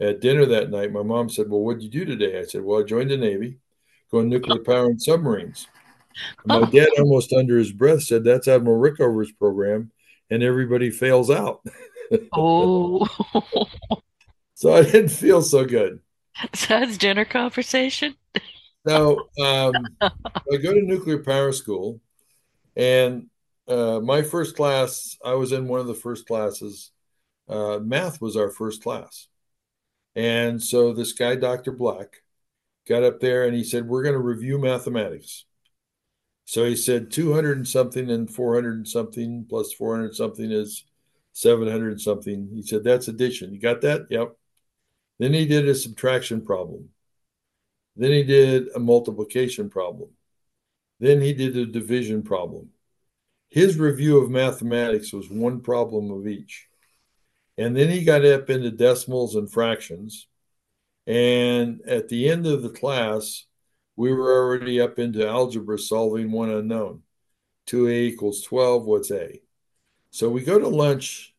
at dinner that night, my mom said, Well, what did you do today? I said, Well, I joined the Navy, going nuclear power and submarines. And my dad, almost under his breath, said, That's Admiral Rickover's program and everybody fails out. oh. so I didn't feel so good. So that's dinner conversation. so um, I go to nuclear power school, and uh, my first class, I was in one of the first classes. Uh, math was our first class. And so this guy, Dr. Black, got up there and he said, We're going to review mathematics. So he said 200 and something and 400 and something plus 400 something is 700 something. He said, that's addition. You got that? Yep. Then he did a subtraction problem. Then he did a multiplication problem. Then he did a division problem. His review of mathematics was one problem of each. And then he got up into decimals and fractions. And at the end of the class, we were already up into algebra solving one unknown. 2a equals 12, what's a? So we go to lunch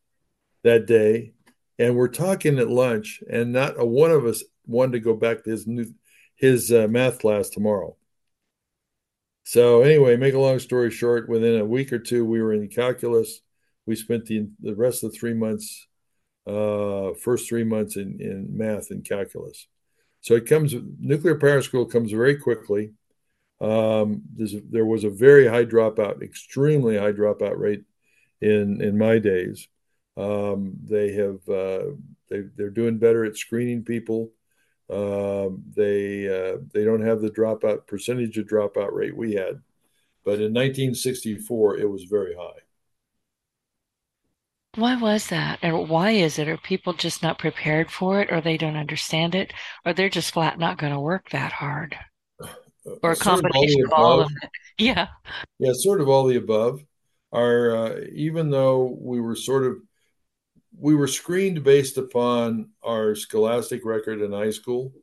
that day and we're talking at lunch, and not a one of us wanted to go back to his new his uh, math class tomorrow. So anyway, make a long story short, within a week or two, we were in calculus. We spent the the rest of the three months, uh, first three months in in math and calculus. So it comes nuclear power school comes very quickly. Um, there was a very high dropout, extremely high dropout rate in in my days. Um, they have uh, they they're doing better at screening people. Um, they uh, they don't have the dropout percentage of dropout rate we had, but in 1964 it was very high. Why was that? And why is it? Are people just not prepared for it, or they don't understand it, or they're just flat not going to work that hard? Or a combination of all, of, all of it. Yeah. Yeah, sort of all the above. Are uh, even though we were sort of we were screened based upon our scholastic record in high school,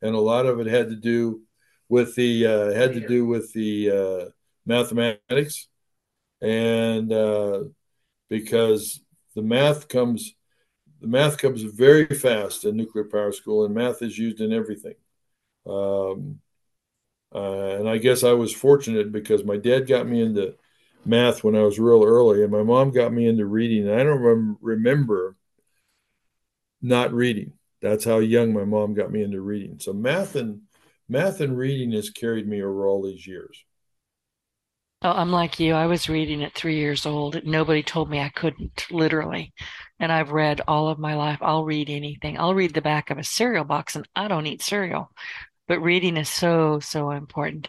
and a lot of it had to do with the uh, had to do with the uh, mathematics, and uh, because the math comes the math comes very fast in nuclear power school, and math is used in everything. Um, uh, and I guess I was fortunate because my dad got me into math when I was real early, and my mom got me into reading. I don't rem- remember not reading. That's how young my mom got me into reading. So math and math and reading has carried me over all these years. Oh, I'm like you. I was reading at three years old. Nobody told me I couldn't, literally. And I've read all of my life. I'll read anything. I'll read the back of a cereal box, and I don't eat cereal. But reading is so, so important.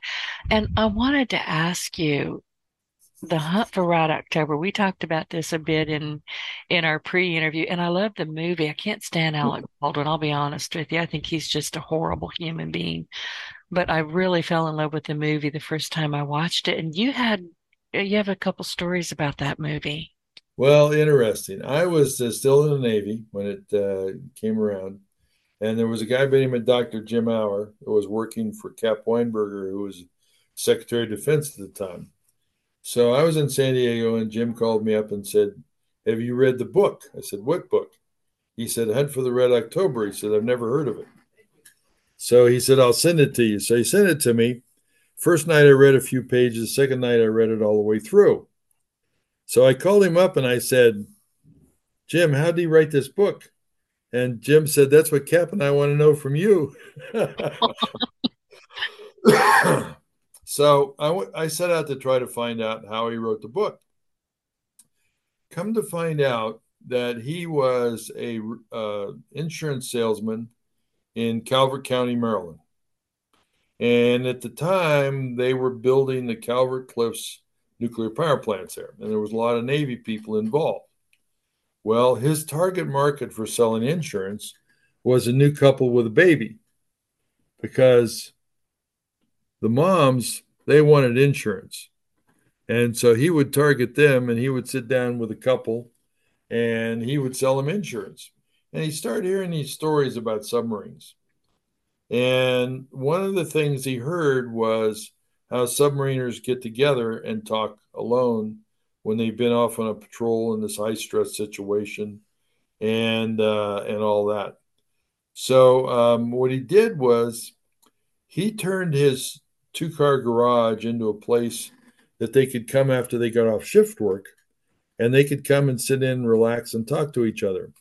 And I wanted to ask you the hunt for red october we talked about this a bit in in our pre-interview and i love the movie i can't stand alec baldwin i'll be honest with you i think he's just a horrible human being but I really fell in love with the movie the first time I watched it. And you had you have a couple stories about that movie. Well, interesting. I was uh, still in the Navy when it uh, came around, and there was a guy by the name of Dr. Jim Auer who was working for Cap Weinberger, who was Secretary of Defense at the time. So I was in San Diego, and Jim called me up and said, "Have you read the book?" I said, "What book?" He said, "Hunt for the Red October." He said, "I've never heard of it." So he said, I'll send it to you. So he sent it to me. First night I read a few pages. Second night I read it all the way through. So I called him up and I said, Jim, how did he write this book? And Jim said, That's what Cap and I want to know from you. So I, w- I set out to try to find out how he wrote the book. Come to find out that he was a uh, insurance salesman in Calvert County, Maryland. And at the time, they were building the Calvert Cliffs nuclear power plants there, and there was a lot of Navy people involved. Well, his target market for selling insurance was a new couple with a baby because the moms, they wanted insurance. And so he would target them and he would sit down with a couple and he would sell them insurance. And he started hearing these stories about submarines. And one of the things he heard was how submariners get together and talk alone when they've been off on a patrol in this high stress situation and uh, and all that. So um, what he did was he turned his two car garage into a place that they could come after they got off shift work and they could come and sit in, relax, and talk to each other.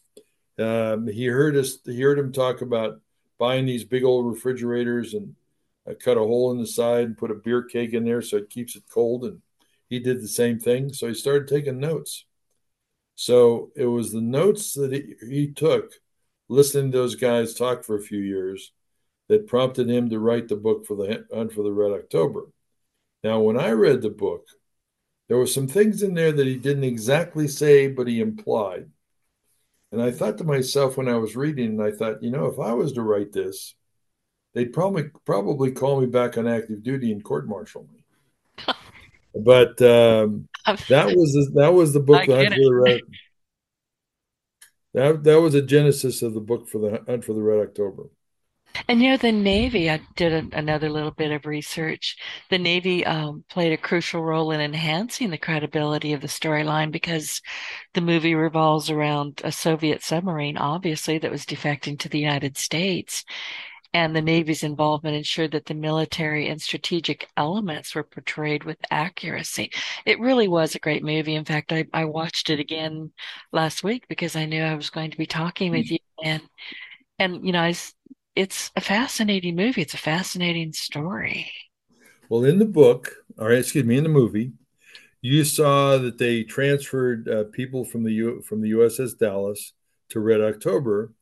Um, he heard us. He heard him talk about buying these big old refrigerators and uh, cut a hole in the side and put a beer keg in there so it keeps it cold. And he did the same thing. So he started taking notes. So it was the notes that he, he took, listening to those guys talk for a few years, that prompted him to write the book for the Hunt for the Red October. Now, when I read the book, there were some things in there that he didn't exactly say, but he implied. And I thought to myself when I was reading, and I thought, you know, if I was to write this, they'd probably probably call me back on active duty and court martial me. but um, that was the, that was the book the Hunt for the Red. That that was a genesis of the book for the Hunt for the Red October. And you know, the Navy, I did a, another little bit of research. The Navy um, played a crucial role in enhancing the credibility of the storyline because the movie revolves around a Soviet submarine, obviously, that was defecting to the United States. And the Navy's involvement ensured that the military and strategic elements were portrayed with accuracy. It really was a great movie. In fact, I, I watched it again last week because I knew I was going to be talking with you. And, and, you know, I it's a fascinating movie. It's a fascinating story. Well, in the book, or excuse me, in the movie, you saw that they transferred uh, people from the U- from the USS Dallas to Red October,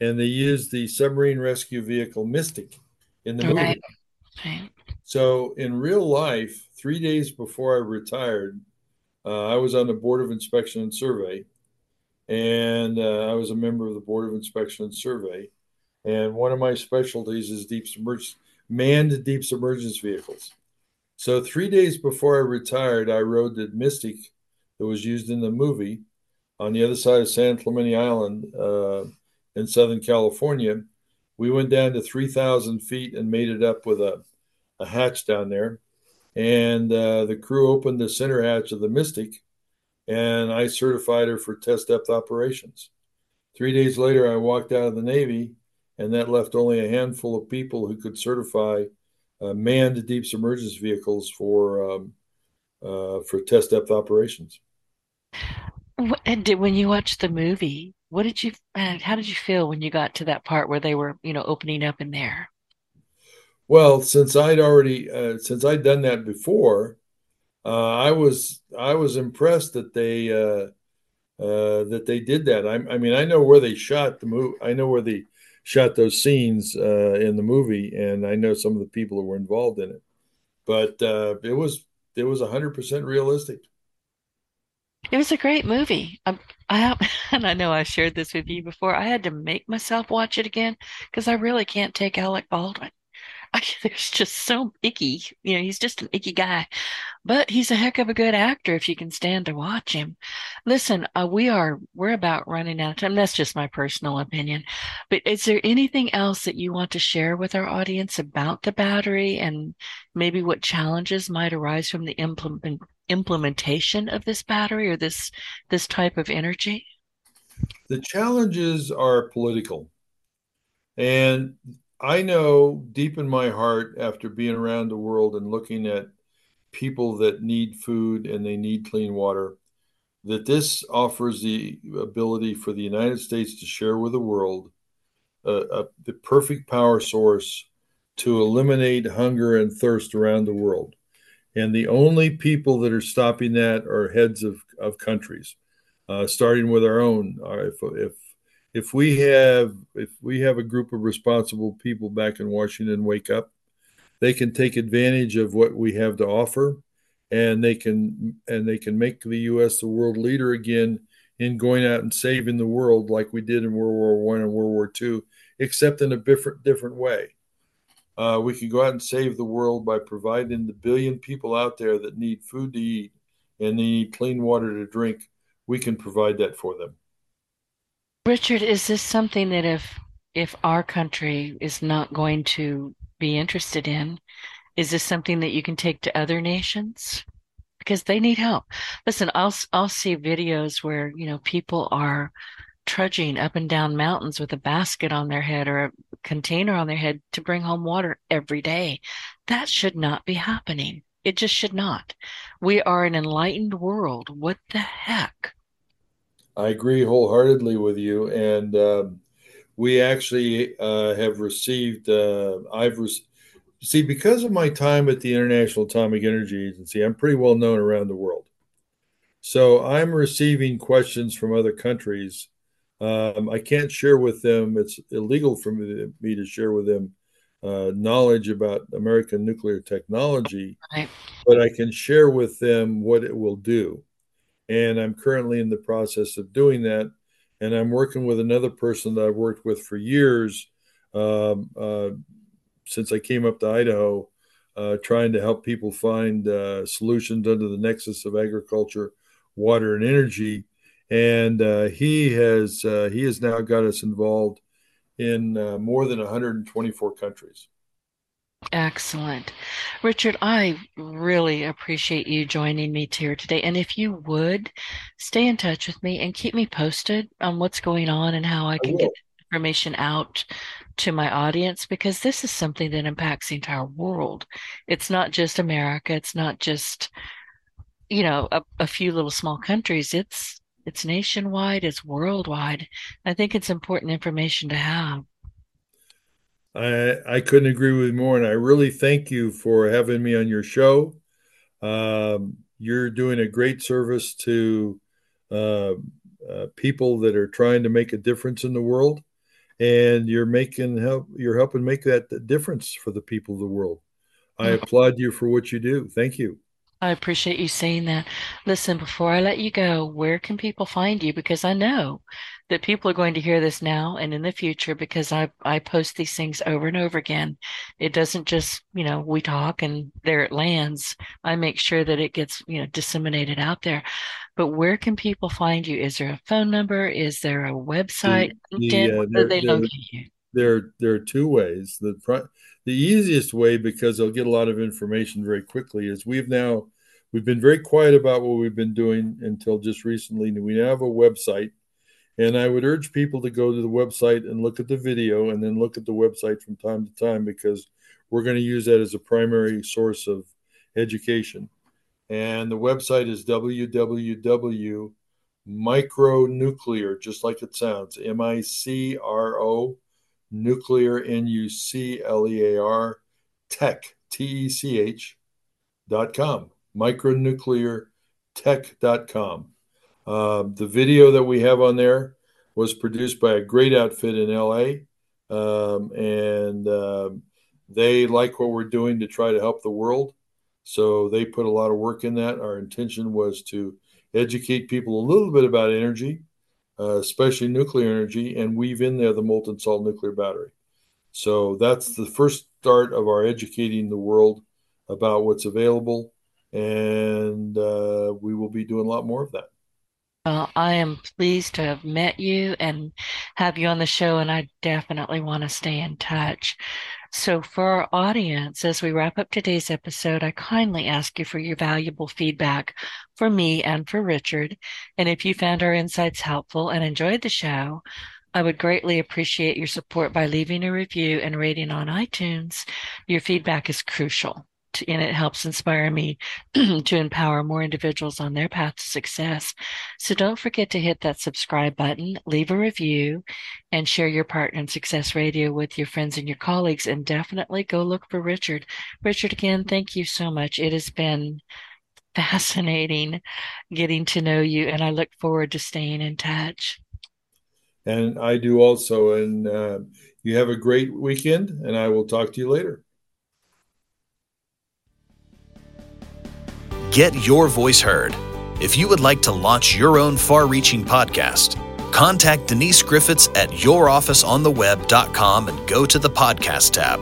and they used the submarine rescue vehicle Mystic in the movie. Right. So, in real life, three days before I retired, uh, I was on the Board of Inspection and Survey, and uh, I was a member of the Board of Inspection and Survey and one of my specialties is deep submerged manned deep submergence vehicles. So three days before I retired, I rode the Mystic that was used in the movie on the other side of San Clemente Island uh, in Southern California. We went down to 3,000 feet and made it up with a, a hatch down there. And uh, the crew opened the center hatch of the Mystic, and I certified her for test depth operations. Three days later, I walked out of the Navy and that left only a handful of people who could certify uh, manned deep submergence vehicles for um, uh, for test depth operations. And did, when you watched the movie, what did you? Uh, how did you feel when you got to that part where they were, you know, opening up in there? Well, since I'd already uh, since I'd done that before, uh, I was I was impressed that they uh, that they did that. I, I mean, I know where they shot the movie. I know where the shot those scenes uh, in the movie, and I know some of the people who were involved in it. But uh, it was it was hundred percent realistic. It was a great movie. Um, I and I know I shared this with you before. I had to make myself watch it again because I really can't take Alec Baldwin. There's just so icky. You know, he's just an icky guy, but he's a heck of a good actor if you can stand to watch him. Listen, uh, we are we're about running out of time. That's just my personal opinion. But is there anything else that you want to share with our audience about the battery and maybe what challenges might arise from the implement implementation of this battery or this this type of energy? The challenges are political. And I know deep in my heart, after being around the world and looking at people that need food and they need clean water, that this offers the ability for the United States to share with the world uh, uh, the perfect power source to eliminate hunger and thirst around the world. And the only people that are stopping that are heads of, of countries, uh, starting with our own. Uh, if, if if we have if we have a group of responsible people back in Washington wake up, they can take advantage of what we have to offer, and they can and they can make the U.S. the world leader again in going out and saving the world like we did in World War One and World War Two, except in a different different way. Uh, we can go out and save the world by providing the billion people out there that need food to eat and need clean water to drink. We can provide that for them. Richard, is this something that if if our country is not going to be interested in, is this something that you can take to other nations? Because they need help. Listen, I'll I'll see videos where, you know, people are trudging up and down mountains with a basket on their head or a container on their head to bring home water every day. That should not be happening. It just should not. We are an enlightened world. What the heck? I agree wholeheartedly with you, and um, we actually uh, have received. Uh, I've re- see because of my time at the International Atomic Energy Agency, I'm pretty well known around the world. So I'm receiving questions from other countries. Um, I can't share with them; it's illegal for me, me to share with them uh, knowledge about American nuclear technology, right. but I can share with them what it will do. And I'm currently in the process of doing that. And I'm working with another person that I've worked with for years, um, uh, since I came up to Idaho, uh, trying to help people find uh, solutions under the nexus of agriculture, water, and energy. And uh, he has uh, he has now got us involved in uh, more than 124 countries. Excellent. Richard, I really appreciate you joining me here today. And if you would stay in touch with me and keep me posted on what's going on and how I can I get information out to my audience, because this is something that impacts the entire world. It's not just America. It's not just, you know, a, a few little small countries. It's, it's nationwide. It's worldwide. I think it's important information to have. I I couldn't agree with you more, and I really thank you for having me on your show. Um, you're doing a great service to uh, uh, people that are trying to make a difference in the world, and you're making help. You're helping make that difference for the people of the world. I mm-hmm. applaud you for what you do. Thank you. I appreciate you saying that. Listen, before I let you go, where can people find you? Because I know that people are going to hear this now and in the future because I, I post these things over and over again. It doesn't just, you know, we talk and there it lands. I make sure that it gets, you know, disseminated out there. But where can people find you? Is there a phone number? Is there a website? The, LinkedIn? The, uh, they locate you? There, there are two ways. The the easiest way, because they'll get a lot of information very quickly, is we've now we've been very quiet about what we've been doing until just recently. We now have a website, and I would urge people to go to the website and look at the video, and then look at the website from time to time because we're going to use that as a primary source of education. And the website is www.micronuclear, just like it sounds, M I C R O nuclear, N U C L E A R, tech, T E C H, dot com, micronucleartech.com. Uh, the video that we have on there was produced by a great outfit in LA. Um, and uh, they like what we're doing to try to help the world. So they put a lot of work in that. Our intention was to educate people a little bit about energy uh, especially nuclear energy, and weave in there the molten salt nuclear battery. So that's the first start of our educating the world about what's available, and uh, we will be doing a lot more of that. Well, I am pleased to have met you and have you on the show, and I definitely want to stay in touch. So, for our audience, as we wrap up today's episode, I kindly ask you for your valuable feedback for me and for Richard. And if you found our insights helpful and enjoyed the show, I would greatly appreciate your support by leaving a review and rating on iTunes. Your feedback is crucial and it helps inspire me to empower more individuals on their path to success. So don't forget to hit that subscribe button, leave a review, and share your partner in Success Radio with your friends and your colleagues. And definitely go look for Richard. Richard, again, thank you so much. It has been fascinating getting to know you, and I look forward to staying in touch. And I do also. And uh, you have a great weekend, and I will talk to you later. Get your voice heard. If you would like to launch your own far reaching podcast, contact Denise Griffitts at yourofficeontheweb.com and go to the podcast tab.